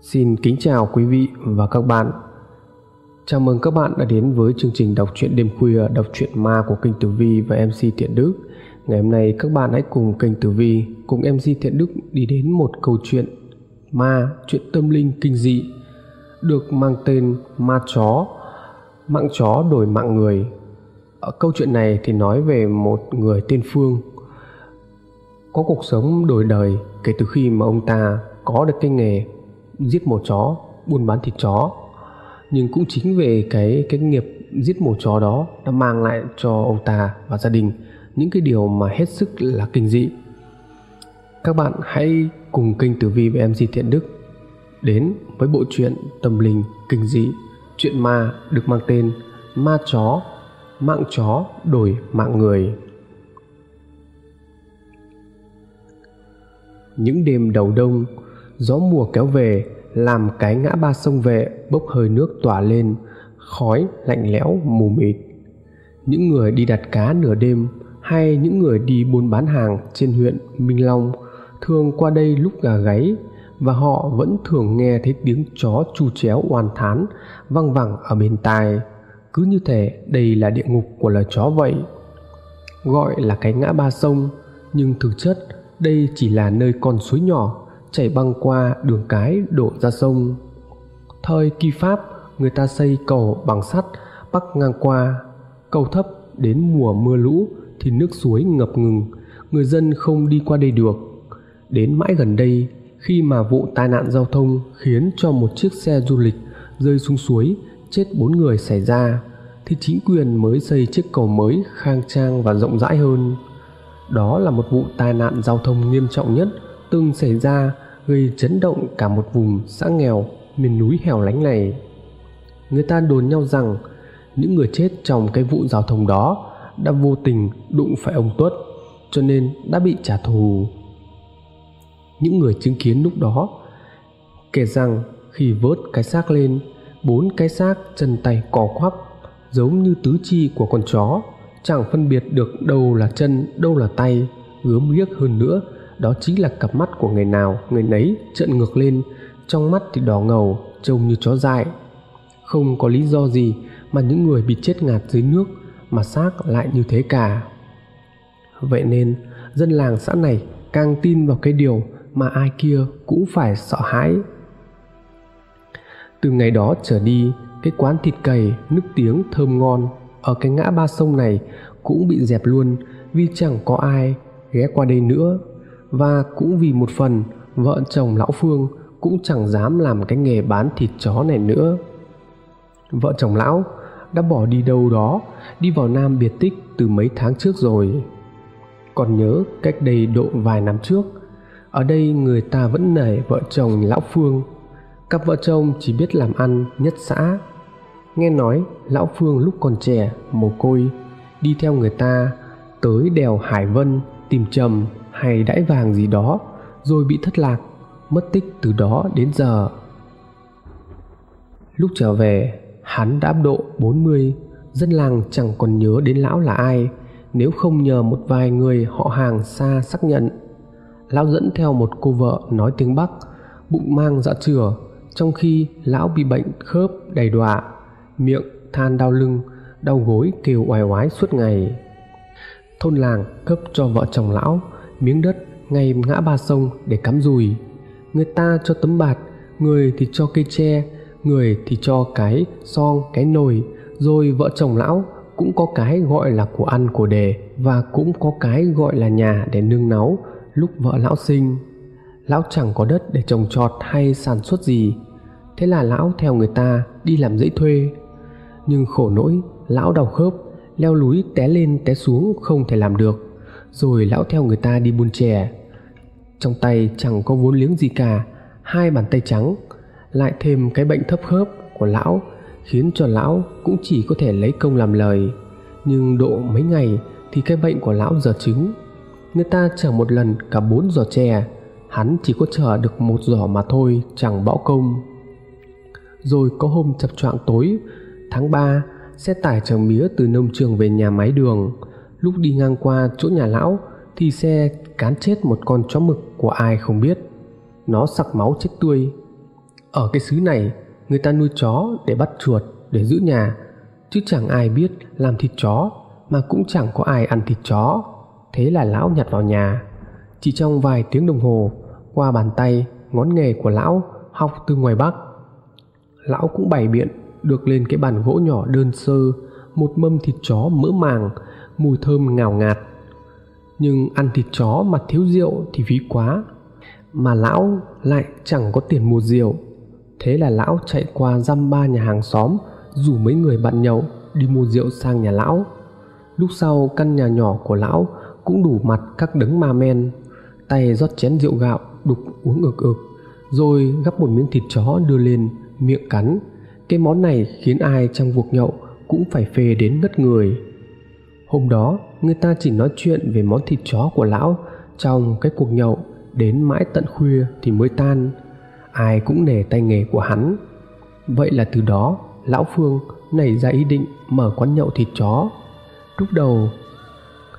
Xin kính chào quý vị và các bạn. Chào mừng các bạn đã đến với chương trình đọc truyện đêm khuya đọc truyện ma của kênh Tử Vi và MC Thiện Đức. Ngày hôm nay các bạn hãy cùng kênh Tử Vi cùng MC Thiện Đức đi đến một câu chuyện ma, chuyện tâm linh kinh dị được mang tên Ma chó. Mạng chó đổi mạng người. Ở câu chuyện này thì nói về một người tên Phương có cuộc sống đổi đời kể từ khi mà ông ta có được cái nghề giết mổ chó, buôn bán thịt chó. Nhưng cũng chính về cái cái nghiệp giết mổ chó đó đã mang lại cho ông ta và gia đình những cái điều mà hết sức là kinh dị. Các bạn hãy cùng kênh tử vi và mc thiện đức đến với bộ truyện tâm linh kinh dị, chuyện ma được mang tên ma chó, mạng chó đổi mạng người. Những đêm đầu đông gió mùa kéo về, làm cái ngã ba sông vệ bốc hơi nước tỏa lên, khói lạnh lẽo mù mịt. Những người đi đặt cá nửa đêm hay những người đi buôn bán hàng trên huyện minh long thường qua đây lúc gà gáy và họ vẫn thường nghe thấy tiếng chó chu chéo oan thán, văng vẳng ở bên tai. Cứ như thể đây là địa ngục của loài chó vậy. Gọi là cái ngã ba sông, nhưng thực chất đây chỉ là nơi con suối nhỏ chảy băng qua đường cái đổ ra sông. Thời kỳ pháp, người ta xây cầu bằng sắt, bắc ngang qua. Cầu thấp đến mùa mưa lũ thì nước suối ngập ngừng, người dân không đi qua đây được. Đến mãi gần đây, khi mà vụ tai nạn giao thông khiến cho một chiếc xe du lịch rơi xuống suối, chết bốn người xảy ra, thì chính quyền mới xây chiếc cầu mới khang trang và rộng rãi hơn. Đó là một vụ tai nạn giao thông nghiêm trọng nhất từng xảy ra gây chấn động cả một vùng xã nghèo miền núi hẻo lánh này. Người ta đồn nhau rằng những người chết trong cái vụ giao thông đó đã vô tình đụng phải ông Tuất cho nên đã bị trả thù. Những người chứng kiến lúc đó kể rằng khi vớt cái xác lên, bốn cái xác chân tay cò quắp giống như tứ chi của con chó chẳng phân biệt được đâu là chân đâu là tay gớm ghiếc hơn nữa đó chính là cặp mắt của người nào người nấy trợn ngược lên, trong mắt thì đỏ ngầu, trông như chó dại. Không có lý do gì mà những người bị chết ngạt dưới nước mà xác lại như thế cả. Vậy nên, dân làng xã này càng tin vào cái điều mà ai kia cũng phải sợ hãi. Từ ngày đó trở đi, cái quán thịt cầy nước tiếng, thơm ngon ở cái ngã ba sông này cũng bị dẹp luôn, vì chẳng có ai ghé qua đây nữa và cũng vì một phần, vợ chồng lão phương cũng chẳng dám làm cái nghề bán thịt chó này nữa. Vợ chồng lão đã bỏ đi đâu đó, đi vào nam biệt tích từ mấy tháng trước rồi. Còn nhớ cách đây độ vài năm trước, ở đây người ta vẫn nể vợ chồng lão phương. Cặp vợ chồng chỉ biết làm ăn nhất xã. Nghe nói lão phương lúc còn trẻ mồ côi, đi theo người ta tới đèo hải vân tìm trầm hay đãi vàng gì đó, rồi bị thất lạc, mất tích từ đó đến giờ. Lúc trở về, hắn đã độ 40 dân làng chẳng còn nhớ đến lão là ai, nếu không nhờ một vài người họ hàng xa xác nhận. Lão dẫn theo một cô vợ nói tiếng bắc, bụng mang dạ chửa trong khi lão bị bệnh khớp đầy đọa, miệng than đau lưng, đau gối kêu oai oái suốt ngày. Thôn làng cấp cho vợ chồng lão miếng đất ngay ngã ba sông để cắm rùi. Người ta cho tấm bạt, người thì cho cây tre, người thì cho cái son, cái nồi. Rồi vợ chồng lão cũng có cái gọi là của ăn của đề và cũng có cái gọi là nhà để nương náu lúc vợ lão sinh. Lão chẳng có đất để trồng trọt hay sản xuất gì. Thế là lão theo người ta đi làm dãy thuê. Nhưng khổ nỗi, lão đau khớp, leo núi té lên té xuống không thể làm được rồi lão theo người ta đi buôn chè. Trong tay chẳng có vốn liếng gì cả, hai bàn tay trắng, lại thêm cái bệnh thấp khớp của lão, khiến cho lão cũng chỉ có thể lấy công làm lời. Nhưng độ mấy ngày thì cái bệnh của lão giờ chứng người ta chở một lần cả bốn giò chè, hắn chỉ có chở được một giỏ mà thôi, chẳng bão công. Rồi có hôm chập choạng tối, tháng 3 xe tải chở mía từ nông trường về nhà máy đường lúc đi ngang qua chỗ nhà lão thì xe cán chết một con chó mực của ai không biết. Nó sặc máu chết tươi. Ở cái xứ này, người ta nuôi chó để bắt chuột, để giữ nhà. Chứ chẳng ai biết làm thịt chó, mà cũng chẳng có ai ăn thịt chó. Thế là lão nhặt vào nhà. Chỉ trong vài tiếng đồng hồ, qua bàn tay, ngón nghề của lão học từ ngoài bắc. Lão cũng bày biện được lên cái bàn gỗ nhỏ đơn sơ, một mâm thịt chó mỡ màng mùi thơm ngào ngạt. Nhưng ăn thịt chó mà thiếu rượu thì phí quá, mà lão lại chẳng có tiền mua rượu. Thế là lão chạy qua dăm ba nhà hàng xóm, rủ mấy người bạn nhậu đi mua rượu sang nhà lão. Lúc sau, căn nhà nhỏ của lão cũng đủ mặt các đấng ma men, tay rót chén rượu gạo, đục uống ực ực rồi gắp một miếng thịt chó đưa lên miệng cắn. Cái món này khiến ai trong cuộc nhậu cũng phải phê đến ngất người hôm đó, người ta chỉ nói chuyện về món thịt chó của lão, trong cái cuộc nhậu, đến mãi tận khuya thì mới tan. Ai cũng nể tay nghề của hắn. Vậy là từ đó, lão phương nảy ra ý định mở quán nhậu thịt chó. Lúc đầu,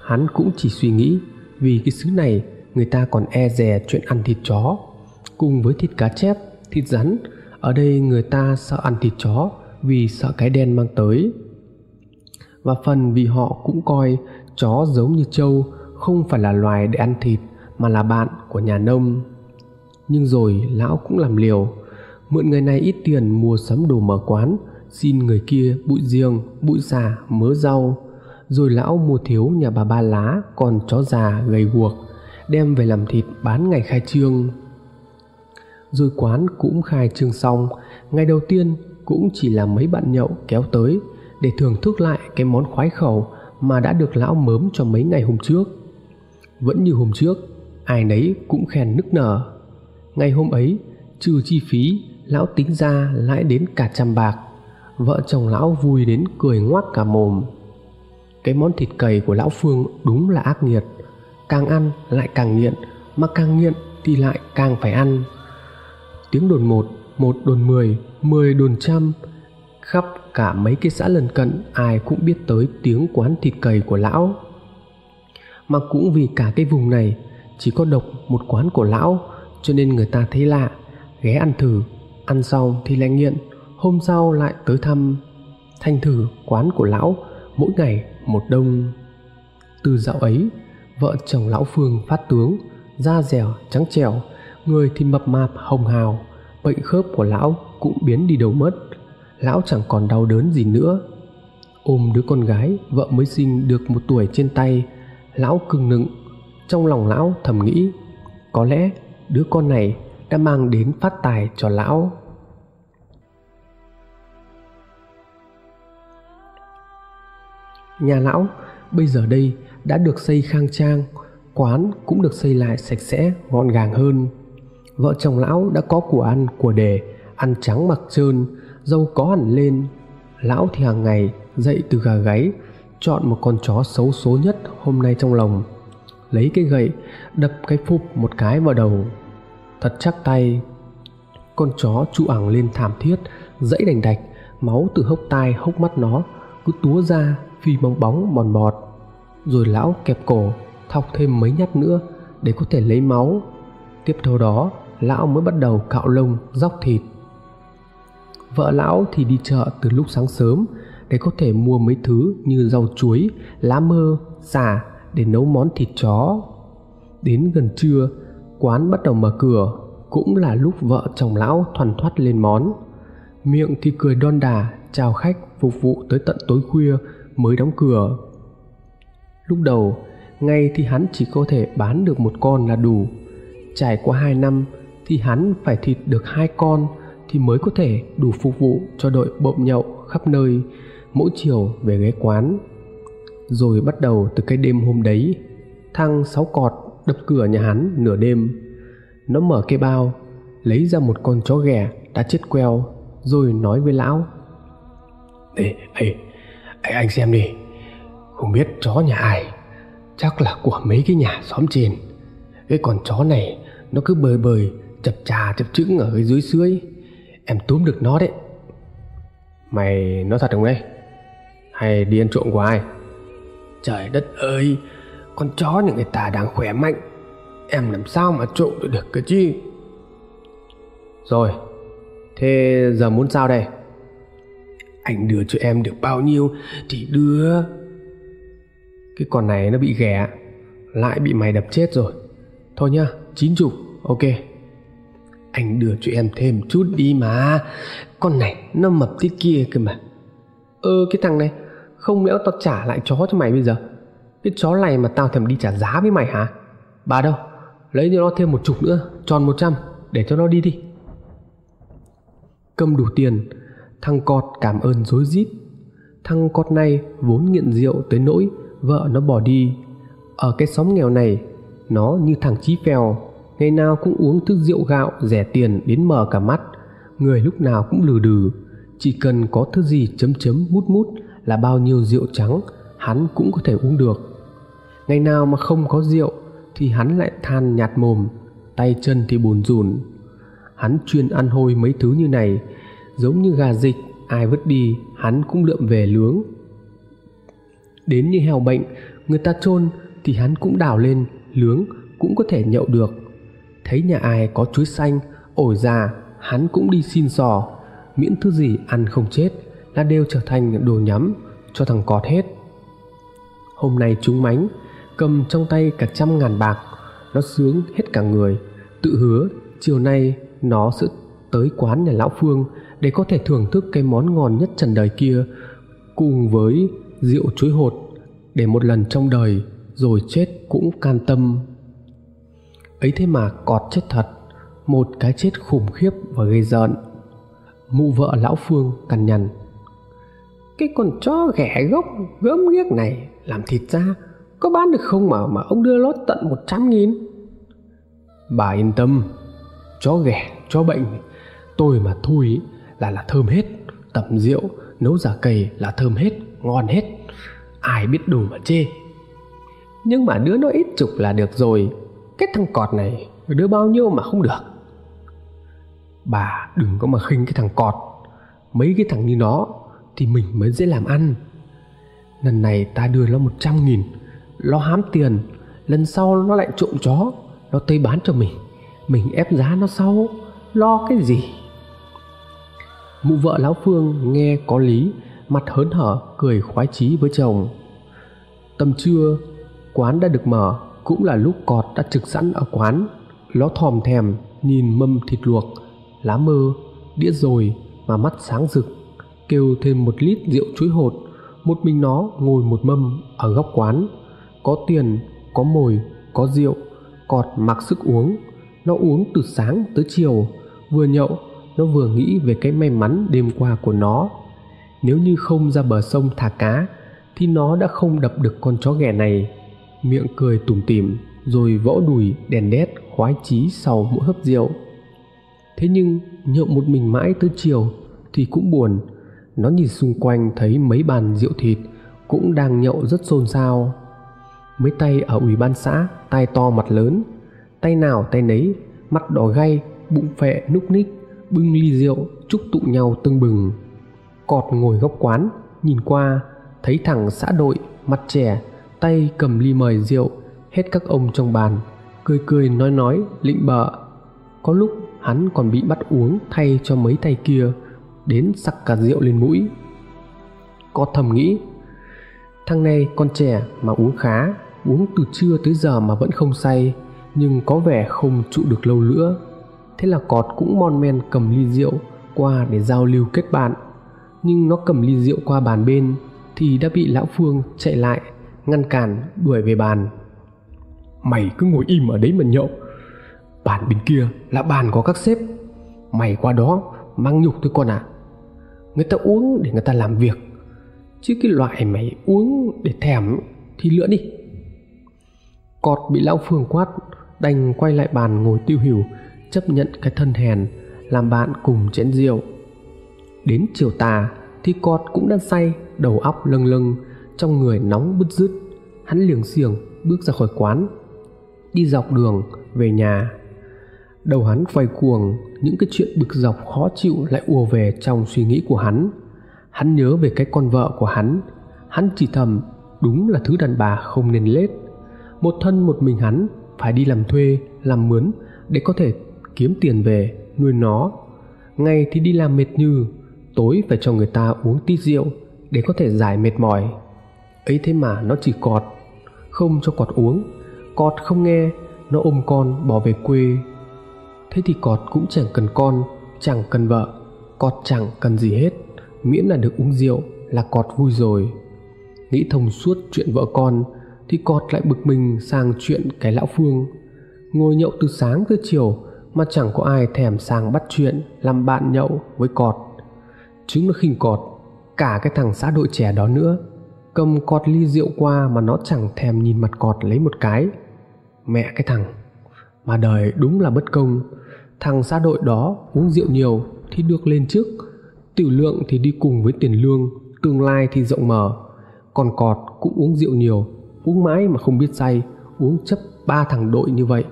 hắn cũng chỉ suy nghĩ vì cái xứ này người ta còn e dè chuyện ăn thịt chó. Cùng với thịt cá chép, thịt rắn, ở đây người ta sợ ăn thịt chó vì sợ cái đen mang tới và phần vì họ cũng coi chó giống như trâu không phải là loài để ăn thịt, mà là bạn của nhà nông. Nhưng rồi lão cũng làm liều, mượn người này ít tiền mua sắm đồ mở quán, xin người kia bụi riêng, bụi xà, mớ rau. Rồi lão mua thiếu nhà bà ba lá còn chó già gầy guộc, đem về làm thịt bán ngày khai trương. Rồi quán cũng khai trương xong, ngày đầu tiên cũng chỉ là mấy bạn nhậu kéo tới để thưởng thức lại cái món khoái khẩu mà đã được lão mớm cho mấy ngày hôm trước. Vẫn như hôm trước, ai nấy cũng khen nức nở. Ngày hôm ấy, trừ chi phí, lão tính ra lãi đến cả trăm bạc. Vợ chồng lão vui đến cười ngoác cả mồm. Cái món thịt cầy của lão phương đúng là ác nghiệt. Càng ăn lại càng nghiện, mà càng nghiện thì lại càng phải ăn. Tiếng đồn một một đồn mười mười đồn trăm khắp cả mấy cái xã lân cận, ai cũng biết tới tiếng quán thịt cầy của lão. Mà cũng vì cả cái vùng này, chỉ có độc một quán của lão, cho nên người ta thấy lạ, ghé ăn thử. Ăn xong thì lại nghiện, hôm sau lại tới thăm. Thanh thử quán của lão, mỗi ngày một đông. Từ dạo ấy, vợ chồng lão phương phát tướng, da dẻo, trắng trẻo, người thì mập mạp, hồng hào. Bệnh khớp của lão cũng biến đi đâu mất lão chẳng còn đau đớn gì nữa. Ôm đứa con gái, vợ mới sinh được một tuổi trên tay, lão cưng nựng. Trong lòng lão thầm nghĩ, có lẽ đứa con này đã mang đến phát tài cho lão. Nhà lão bây giờ đây đã được xây khang trang, quán cũng được xây lại sạch sẽ, gọn gàng hơn. Vợ chồng lão đã có của ăn, của đề ăn trắng mặc trơn dâu có hẳn lên. Lão thì hàng ngày dậy từ gà gáy, chọn một con chó xấu số nhất hôm nay trong lòng. Lấy cái gậy, đập cái phục một cái vào đầu. Thật chắc tay, con chó trụ ẳng lên thảm thiết, dãy đành đạch, máu từ hốc tai hốc mắt nó cứ túa ra phi bong bóng bòn bọt rồi lão kẹp cổ, thọc thêm mấy nhát nữa để có thể lấy máu. Tiếp theo đó, lão mới bắt đầu cạo lông róc thịt vợ lão thì đi chợ từ lúc sáng sớm để có thể mua mấy thứ như rau chuối, lá mơ, xà để nấu món thịt chó. Đến gần trưa, quán bắt đầu mở cửa, cũng là lúc vợ chồng lão thoăn thoắt lên món. Miệng thì cười đon đà, chào khách phục vụ tới tận tối khuya mới đóng cửa. Lúc đầu, ngay thì hắn chỉ có thể bán được một con là đủ. Trải qua hai năm thì hắn phải thịt được hai con thì mới có thể đủ phục vụ cho đội bộm nhậu khắp nơi mỗi chiều về ghé quán. Rồi bắt đầu từ cái đêm hôm đấy thằng sáu cọt đập cửa nhà hắn nửa đêm. Nó mở cái bao lấy ra một con chó ghẻ đã chết queo rồi nói với lão. Ê, ê, anh xem đi Không biết chó nhà ai Chắc là của mấy cái nhà xóm trên. Cái con chó này Nó cứ bơi bơi Chập trà chập chững ở cái dưới dưới Em túm được nó đấy Mày nói thật không đấy Hay đi ăn trộm của ai Trời đất ơi Con chó nhà người ta đang khỏe mạnh Em làm sao mà trộm được cơ chứ Rồi Thế giờ muốn sao đây? Anh đưa cho em được bao nhiêu thì đưa. Cái con này nó bị ghẻ, lại bị mày đập chết rồi. Thôi nhá, chín chục, ok. Anh đưa cho em thêm chút đi mà. Con này nó mập thế kia cơ mà. Ơ ờ, cái thằng này, không lẽ tao trả lại chó cho mày bây giờ? Cái chó này mà tao thèm đi trả giá với mày hả? Bà đâu? Lấy cho nó thêm một chục nữa, tròn một trăm để cho nó đi đi. Cầm đủ tiền, thằng cọt cảm ơn dối rít. Thằng cọt này vốn nghiện rượu tới nỗi vợ nó bỏ đi. Ở cái xóm nghèo này, nó như thằng chí phèo, ngày nào cũng uống thức rượu gạo rẻ tiền đến mờ cả mắt, người lúc nào cũng lừ đừ, chỉ cần có thứ gì chấm chấm mút mút là bao nhiêu rượu trắng hắn cũng có thể uống được. Ngày nào mà không có rượu thì hắn lại than nhạt mồm, tay chân thì bùn rùn. Hắn chuyên ăn hôi mấy thứ như này, giống như gà dịch, ai vứt đi hắn cũng lượm về lướng. Đến như heo bệnh, người ta chôn thì hắn cũng đào lên, lướng cũng có thể nhậu được. Thấy nhà ai có chuối xanh, ổi già, hắn cũng đi xin sò, miễn thứ gì ăn không chết là đều trở thành đồ nhắm cho thằng cọt hết. Hôm nay chúng mánh, cầm trong tay cả trăm ngàn bạc, nó sướng hết cả người, tự hứa chiều nay nó sẽ tới quán nhà lão Phương để có thể thưởng thức cái món ngon nhất trần đời kia cùng với rượu chuối hột để một lần trong đời rồi chết cũng can tâm. Ấy thế mà cọt chết thật, một cái chết khủng khiếp và gây giận. Mụ vợ lão Phương cằn nhằn. Cái con chó ghẻ gốc gớm ghiếc này làm thịt ra có bán được không mà mà ông đưa lót tận một trăm nghìn bà yên tâm chó ghẻ chó bệnh tôi mà thui là là thơm hết tẩm rượu nấu giả cầy là thơm hết ngon hết ai biết đủ mà chê nhưng mà đứa nó ít chục là được rồi cái thằng cọt này đứa bao nhiêu mà không được. Bà đừng có mà khinh cái thằng cọt. Mấy cái thằng như nó thì mình mới dễ làm ăn. Lần này ta đưa nó một trăm nghìn lo hám tiền, lần sau nó lại trộm chó, nó tới bán cho mình. Mình ép giá nó sau, lo cái gì? Mụ vợ lão phương nghe có lý, mặt hớn hở, cười khoái chí với chồng. Tầm trưa, quán đã được mở cũng là lúc cọt đã trực sẵn ở quán. Nó thòm thèm, nhìn mâm thịt luộc, lá mơ, đĩa rồi mà mắt sáng rực, kêu thêm một lít rượu chuối hột. Một mình nó ngồi một mâm ở góc quán. Có tiền, có mồi, có rượu, cọt mặc sức uống. Nó uống từ sáng tới chiều. Vừa nhậu, nó vừa nghĩ về cái may mắn đêm qua của nó. Nếu như không ra bờ sông thả cá, thì nó đã không đập được con chó ghẻ này miệng cười tủm tỉm, rồi vỗ đùi đèn đét khoái chí sau mỗi hớp rượu. Thế nhưng, nhậu một mình mãi tới chiều thì cũng buồn. Nó nhìn xung quanh thấy mấy bàn rượu thịt cũng đang nhậu rất xôn xao. Mấy tay ở ủy ban xã tay to mặt lớn, tay nào tay nấy mắt đỏ gay, bụng phệ núc ních, bưng ly rượu chúc tụ nhau tưng bừng. Cọt ngồi góc quán, nhìn qua, thấy thằng xã đội, mặt trẻ tay cầm ly mời rượu hết các ông trong bàn, cười cười nói nói, lịnh bợ. Có lúc hắn còn bị bắt uống thay cho mấy tay kia, đến sặc cả rượu lên mũi. Có thầm nghĩ, thằng này con trẻ mà uống khá, uống từ trưa tới giờ mà vẫn không say, nhưng có vẻ không trụ được lâu nữa. Thế là cọt cũng mon men cầm ly rượu qua để giao lưu kết bạn. Nhưng nó cầm ly rượu qua bàn bên thì đã bị lão phương chạy lại ngăn cản, đuổi về bàn. Mày cứ ngồi im ở đấy mà nhậu. Bàn bên kia là bàn có các sếp. Mày qua đó mang nhục thôi con à người ta uống để người ta làm việc. Chứ cái loại mày uống để thèm thì lựa đi. Cọt bị lão phương quát, đành quay lại bàn ngồi tiêu hiểu, chấp nhận cái thân hèn, làm bạn cùng chén rượu. Đến chiều tà thì cọt cũng đã say, đầu óc lâng lâng trong người nóng bứt rứt, hắn liềng xiềng bước ra khỏi quán, đi dọc đường về nhà. Đầu hắn quay cuồng, những cái chuyện bực dọc khó chịu lại ùa về trong suy nghĩ của hắn. Hắn nhớ về cái con vợ của hắn hắn chỉ thầm đúng là thứ đàn bà không nên lết. Một thân một mình hắn phải đi làm thuê, làm mướn để có thể kiếm tiền về nuôi nó. Ngày thì đi làm mệt như tối phải cho người ta uống tí rượu để có thể giải mệt mỏi ấy thế mà nó chỉ cọt, không cho cọt uống. Cọt không nghe, nó ôm con bỏ về quê. Thế thì cọt cũng chẳng cần con, chẳng cần vợ. Cọt chẳng cần gì hết, miễn là được uống rượu là cọt vui rồi. Nghĩ thông suốt chuyện vợ con, thì cọt lại bực mình sang chuyện cái lão phương. Ngồi nhậu từ sáng tới chiều, mà chẳng có ai thèm sang bắt chuyện, làm bạn nhậu với cọt. Chúng nó khinh cọt, cả cái thằng xã đội trẻ đó nữa cầm cọt ly rượu qua mà nó chẳng thèm nhìn mặt cọt lấy một cái. Mẹ cái thằng, mà đời đúng là bất công. Thằng xã đội đó uống rượu nhiều thì được lên trước, tiểu lượng thì đi cùng với tiền lương, tương lai thì rộng mở. Còn cọt cũng uống rượu nhiều, uống mãi mà không biết say, uống chấp ba thằng đội như vậy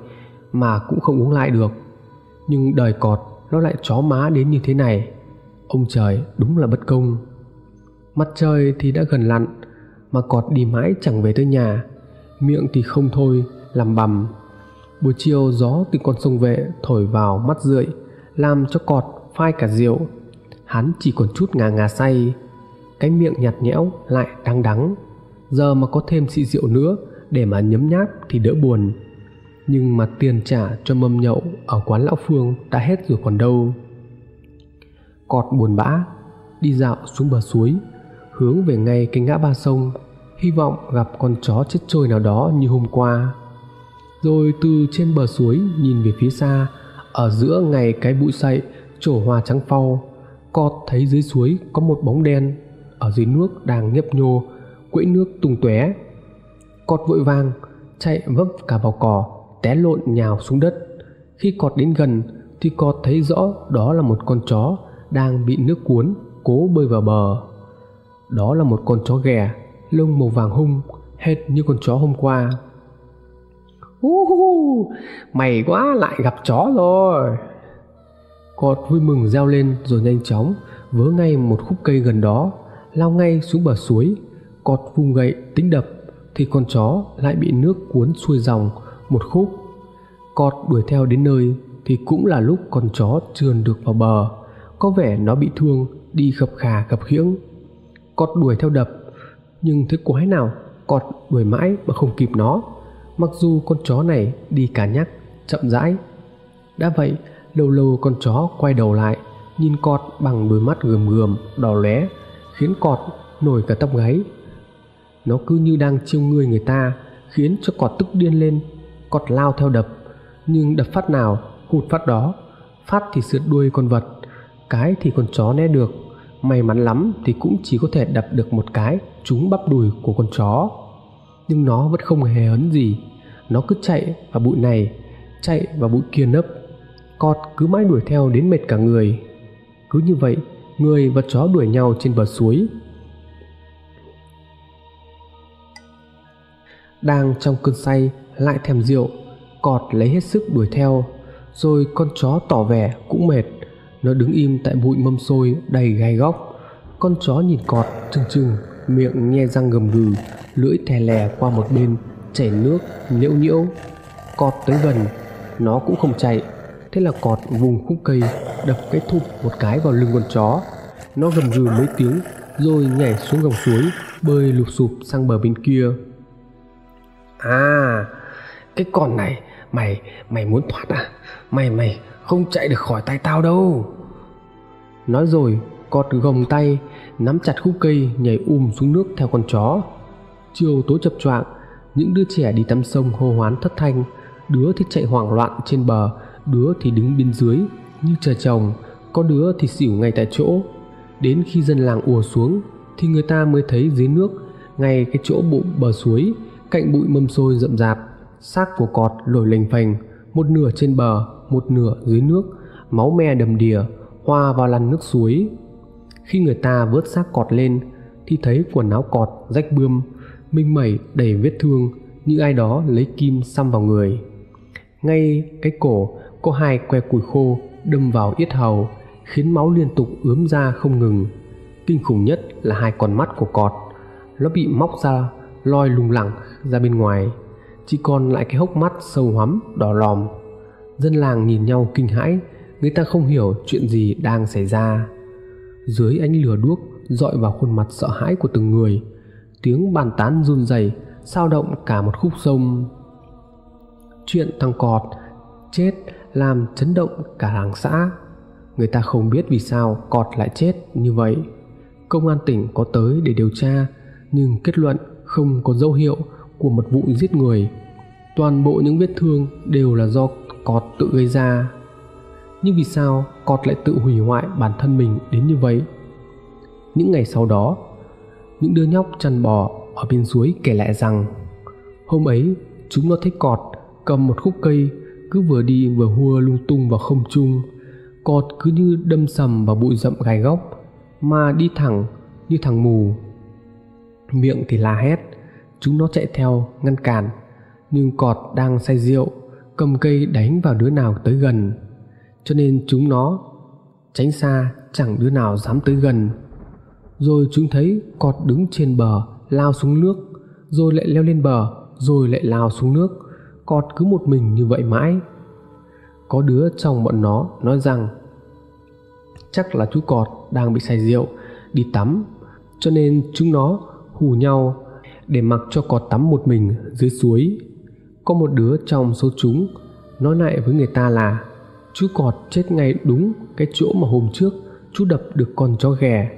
mà cũng không uống lại được. Nhưng đời cọt nó lại chó má đến như thế này. Ông trời đúng là bất công. Mặt trời thì đã gần lặn mà cọt đi mãi chẳng về tới nhà. Miệng thì không thôi làm bầm. Buổi chiều gió từ con sông vệ thổi vào mắt rượi, làm cho cọt phai cả rượu. Hắn chỉ còn chút ngà ngà say, cái miệng nhạt nhẽo lại đắng đắng. Giờ mà có thêm xị rượu nữa để mà nhấm nháp thì đỡ buồn. Nhưng mà tiền trả cho mâm nhậu ở quán lão phương đã hết rồi còn đâu. Cọt buồn bã, đi dạo xuống bờ suối, hướng về ngay cái ngã ba sông hy vọng gặp con chó chết trôi nào đó như hôm qua. Rồi từ trên bờ suối nhìn về phía xa, ở giữa ngày cái bụi sậy trổ hoa trắng phau, cọt thấy dưới suối có một bóng đen, ở dưới nước đang nhấp nhô, quẫy nước tung tóe. Cọt vội vàng, chạy vấp cả vào cỏ, té lộn nhào xuống đất. Khi cọt đến gần, thì cọt thấy rõ đó là một con chó đang bị nước cuốn, cố bơi vào bờ. Đó là một con chó ghẻ lông màu vàng hung hệt như con chó hôm qua. Uh, mày quá lại gặp chó rồi. Cọt vui mừng reo lên rồi nhanh chóng vớ ngay một khúc cây gần đó lao ngay xuống bờ suối. Cọt vung gậy tính đập thì con chó lại bị nước cuốn xuôi dòng một khúc. Cọt đuổi theo đến nơi thì cũng là lúc con chó trườn được vào bờ. Có vẻ nó bị thương đi khập khà khập khiễng. Cọt đuổi theo đập nhưng thế quái nào cọt đuổi mãi mà không kịp nó. Mặc dù con chó này đi cả nhắc, chậm rãi. Đã vậy, lâu lâu con chó quay đầu lại, nhìn cọt bằng đôi mắt gườm gườm, đỏ lóe, khiến cọt nổi cả tóc gáy. Nó cứ như đang chiêu người người ta, khiến cho cọt tức điên lên. Cọt lao theo đập, nhưng đập phát nào, hụt phát đó. Phát thì sượt đuôi con vật, cái thì con chó né được may mắn lắm thì cũng chỉ có thể đập được một cái, trúng bắp đùi của con chó. Nhưng nó vẫn không hề hấn gì. Nó cứ chạy vào bụi này, chạy vào bụi kia nấp. Cọt cứ mãi đuổi theo đến mệt cả người. Cứ như vậy, người và chó đuổi nhau trên bờ suối. Đang trong cơn say, lại thèm rượu, cọt lấy hết sức đuổi theo. Rồi con chó tỏ vẻ cũng mệt nó đứng im tại bụi mâm xôi đầy gai góc. Con chó nhìn cọt, trừng trừng, miệng nhe răng gầm gừ, lưỡi thè lè qua một bên, chảy nước nhiễu nhiễu cọt tới gần, nó cũng không chạy. Thế là cọt vùng khúc cây, đập cái thụp một cái vào lưng con chó. Nó gầm gừ mấy tiếng, rồi nhảy xuống dòng suối, bơi lụp sụp sang bờ bên kia. À cái con này, mày mày muốn thoát à? Mày mày không chạy được khỏi tay tao đâu nói rồi, cọt gồng tay, nắm chặt khúc cây, nhảy um xuống nước theo con chó. Chiều tối chập choạng, những đứa trẻ đi tắm sông hô hoán thất thanh. Đứa thì chạy hoảng loạn trên bờ, đứa thì đứng bên dưới như chờ chồng, có đứa thì xỉu ngay tại chỗ. Đến khi dân làng ùa xuống thì người ta mới thấy dưới nước, ngay cái chỗ bụng bờ suối, cạnh bụi mâm xôi rậm rạp, xác của cọt lồi lềnh phành một nửa trên bờ, một nửa dưới nước, máu me đầm đìa hòa vào làn nước suối. Khi người ta vớt xác cọt lên thì thấy quần áo cọt, rách bươm, minh mẩy đầy vết thương như ai đó lấy kim xăm vào người. Ngay cái cổ, có hai que củi khô đâm vào yết hầu, khiến máu liên tục ướm ra không ngừng. Kinh khủng nhất là hai con mắt của cọt, nó bị móc ra, loi lùng lẳng ra bên ngoài. Chỉ còn lại cái hốc mắt sâu hoắm, đỏ lòm. Dân làng nhìn nhau kinh hãi người ta không hiểu chuyện gì đang xảy ra. Dưới ánh lửa đuốc dọi vào khuôn mặt sợ hãi của từng người, tiếng bàn tán run rẩy sao động cả một khúc sông. Chuyện thằng cọt chết làm chấn động cả làng xã. Người ta không biết vì sao cọt lại chết như vậy. Công an tỉnh có tới để điều tra, nhưng kết luận không có dấu hiệu của một vụ giết người. Toàn bộ những vết thương đều là do cọt tự gây ra nhưng vì sao cọt lại tự hủy hoại bản thân mình đến như vậy? Những ngày sau đó, những đứa nhóc chăn bò ở bên suối kể lại rằng, hôm ấy, chúng nó thấy cọt cầm một khúc cây, cứ vừa đi vừa hua lung tung vào không trung. Cọt cứ như đâm sầm vào bụi rậm gai góc, mà đi thẳng như thằng mù. Miệng thì la hét, chúng nó chạy theo, ngăn cản, nhưng cọt đang say rượu, cầm cây đánh vào đứa nào tới gần cho nên chúng nó tránh xa chẳng đứa nào dám tới gần. Rồi chúng thấy cọt đứng trên bờ, lao xuống nước, rồi lại leo lên bờ, rồi lại lao xuống nước. Cọt cứ một mình như vậy mãi. Có đứa trong bọn nó nói rằng, chắc là chú cọt đang bị say rượu, đi tắm. Cho nên chúng nó hù nhau để mặc cho cọt tắm một mình dưới suối. Có một đứa trong số chúng nói lại với người ta là chú cọt chết ngay đúng cái chỗ mà hôm trước chú đập được con chó ghẻ.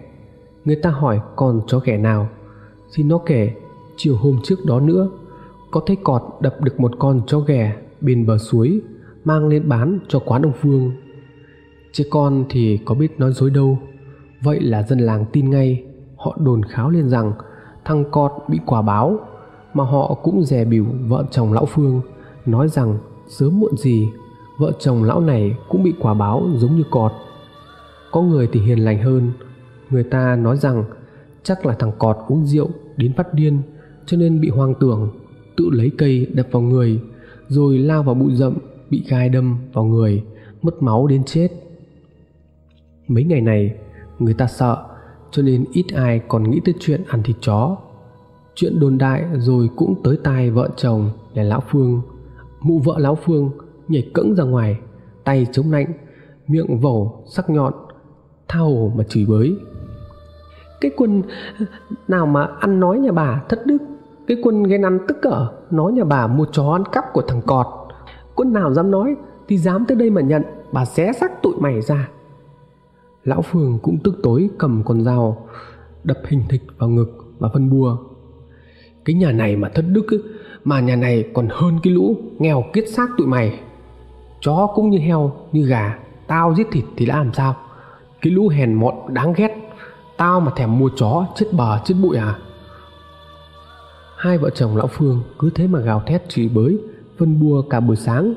Người ta hỏi con chó ghẻ nào, thì nó kể chiều hôm trước đó nữa, có thấy cọt đập được một con chó ghẻ bên bờ suối mang lên bán cho quán ông phương. Chứ con thì có biết nói dối đâu, vậy là dân làng tin ngay, họ đồn kháo lên rằng thằng cọt bị quả báo, mà họ cũng dè bỉu vợ chồng lão phương, nói rằng sớm muộn gì vợ chồng lão này cũng bị quả báo giống như cọt. Có người thì hiền lành hơn. Người ta nói rằng chắc là thằng cọt uống rượu đến phát điên, cho nên bị hoang tưởng, tự lấy cây đập vào người, rồi lao vào bụi rậm, bị gai đâm vào người, mất máu đến chết. Mấy ngày này, người ta sợ, cho nên ít ai còn nghĩ tới chuyện ăn thịt chó. Chuyện đồn đại rồi cũng tới tai vợ chồng là lão phương. Mụ vợ lão phương nhảy cẫng ra ngoài tay chống lạnh miệng vẩu sắc nhọn thao hồ mà chửi bới. Cái quân nào mà ăn nói nhà bà thất đức? Cái quân ghen ăn tức cỡ nói nhà bà mua chó ăn cắp của thằng cọt. Quân nào dám nói thì dám tới đây mà nhận bà xé xác tụi mày ra. Lão phường cũng tức tối cầm con dao đập hình thịch vào ngực và phân bua. Cái nhà này mà thất đức ấy, mà nhà này còn hơn cái lũ nghèo kiết xác tụi mày chó cũng như heo, như gà. Tao giết thịt thì đã làm sao? Cái lũ hèn mọn đáng ghét. Tao mà thèm mua chó, chết bờ, chết bụi à? Hai vợ chồng lão phương cứ thế mà gào thét chửi bới, phân bua cả buổi sáng.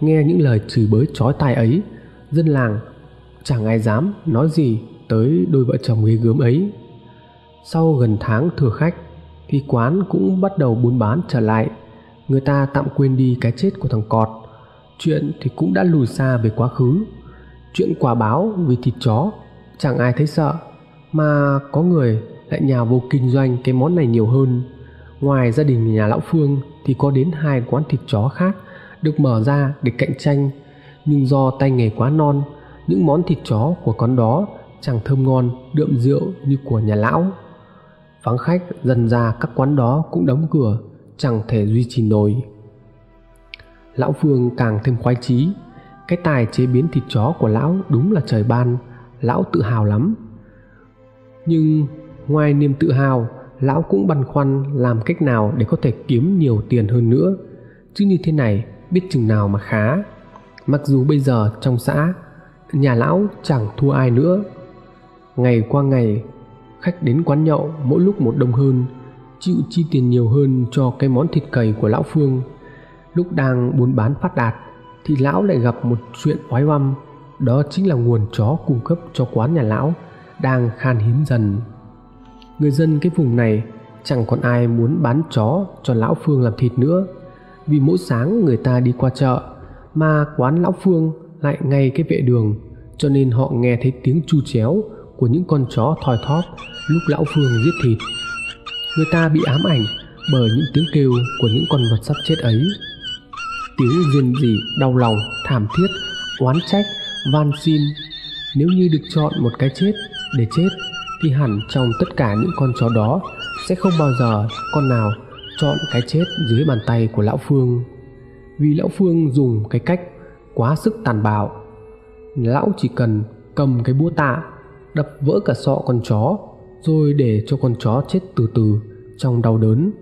Nghe những lời chửi bới chói tai ấy, dân làng chẳng ai dám nói gì tới đôi vợ chồng ghê gớm ấy. Sau gần tháng thừa khách, thì quán cũng bắt đầu buôn bán trở lại. Người ta tạm quên đi cái chết của thằng cọt chuyện thì cũng đã lùi xa về quá khứ. Chuyện quả báo vì thịt chó, chẳng ai thấy sợ, mà có người lại nhà vô kinh doanh cái món này nhiều hơn. Ngoài gia đình nhà lão phương thì có đến hai quán thịt chó khác được mở ra để cạnh tranh. Nhưng do tay nghề quá non, những món thịt chó của quán đó chẳng thơm ngon, đượm rượu như của nhà lão. Vắng khách, dần ra các quán đó cũng đóng cửa, chẳng thể duy trì nổi lão phương càng thêm khoái chí. Cái tài chế biến thịt chó của lão đúng là trời ban, lão tự hào lắm. Nhưng ngoài niềm tự hào, lão cũng băn khoăn làm cách nào để có thể kiếm nhiều tiền hơn nữa. Chứ như thế này, biết chừng nào mà khá. Mặc dù bây giờ trong xã, nhà lão chẳng thua ai nữa. Ngày qua ngày, khách đến quán nhậu mỗi lúc một đông hơn, chịu chi tiền nhiều hơn cho cái món thịt cầy của lão phương lúc đang buôn bán phát đạt, thì lão lại gặp một chuyện oái oăm. Đó chính là nguồn chó cung cấp cho quán nhà lão đang khan hiếm dần. Người dân cái vùng này chẳng còn ai muốn bán chó cho lão phương làm thịt nữa. Vì mỗi sáng người ta đi qua chợ, mà quán lão phương lại ngay cái vệ đường, cho nên họ nghe thấy tiếng chu chéo của những con chó thoi thóp lúc lão phương giết thịt. Người ta bị ám ảnh bởi những tiếng kêu của những con vật sắp chết ấy tiếng riêng rỉ đau lòng, thảm thiết, oán trách, van xin. Nếu như được chọn một cái chết để chết, thì hẳn trong tất cả những con chó đó sẽ không bao giờ con nào chọn cái chết dưới bàn tay của lão phương. Vì lão phương dùng cái cách quá sức tàn bạo, lão chỉ cần cầm cái búa tạ, đập vỡ cả sọ con chó, rồi để cho con chó chết từ từ trong đau đớn.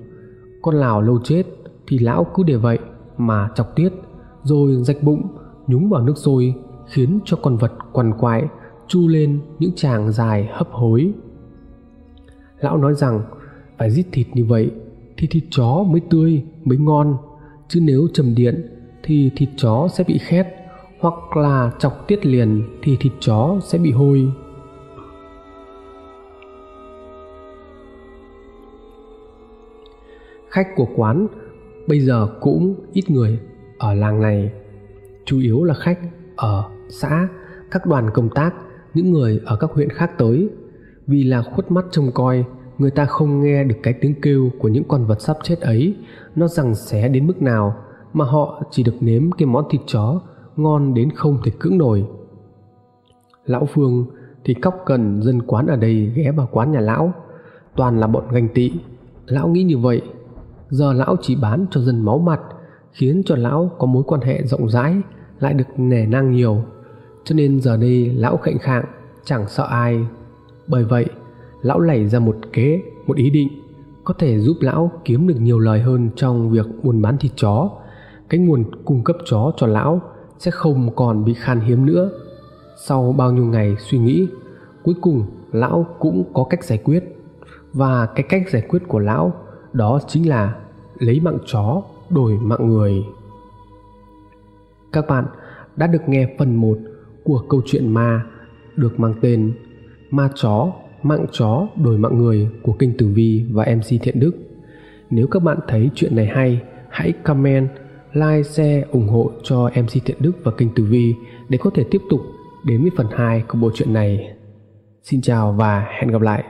Con nào lâu chết thì lão cứ để vậy mà chọc tiết, rồi rạch bụng, nhúng vào nước sôi, khiến cho con vật quằn quại, chu lên những tràng dài hấp hối. Lão nói rằng, phải giết thịt như vậy thì thịt chó mới tươi, mới ngon, chứ nếu trầm điện thì thịt chó sẽ bị khét, hoặc là chọc tiết liền thì thịt chó sẽ bị hôi. Khách của quán bây giờ cũng ít người ở làng này. Chủ yếu là khách ở xã, các đoàn công tác, những người ở các huyện khác tới. Vì là khuất mắt trông coi, người ta không nghe được cái tiếng kêu của những con vật sắp chết ấy. Nó rằng xé đến mức nào mà họ chỉ được nếm cái món thịt chó ngon đến không thể cưỡng nổi. Lão phương thì cóc cần dân quán ở đây ghé vào quán nhà lão. Toàn là bọn ganh tị. Lão nghĩ như vậy giờ lão chỉ bán cho dân máu mặt, khiến cho lão có mối quan hệ rộng rãi, lại được nể nang nhiều. Cho nên giờ đây lão khệnh khạng, chẳng sợ ai. Bởi vậy, lão lẩy ra một kế, một ý định, có thể giúp lão kiếm được nhiều lời hơn trong việc buôn bán thịt chó. Cái nguồn cung cấp chó cho lão sẽ không còn bị khan hiếm nữa. Sau bao nhiêu ngày suy nghĩ, cuối cùng lão cũng có cách giải quyết. Và cái cách giải quyết của lão đó chính là lấy mạng chó đổi mạng người các bạn đã được nghe phần 1 của câu chuyện ma được mang tên Ma chó, mạng chó đổi mạng người của Kinh Tử Vi và MC Thiện Đức. Nếu các bạn thấy chuyện này hay, hãy comment, like, share, ủng hộ cho MC Thiện Đức và Kinh Tử Vi để có thể tiếp tục đến với phần 2 của bộ truyện này. Xin chào và hẹn gặp lại.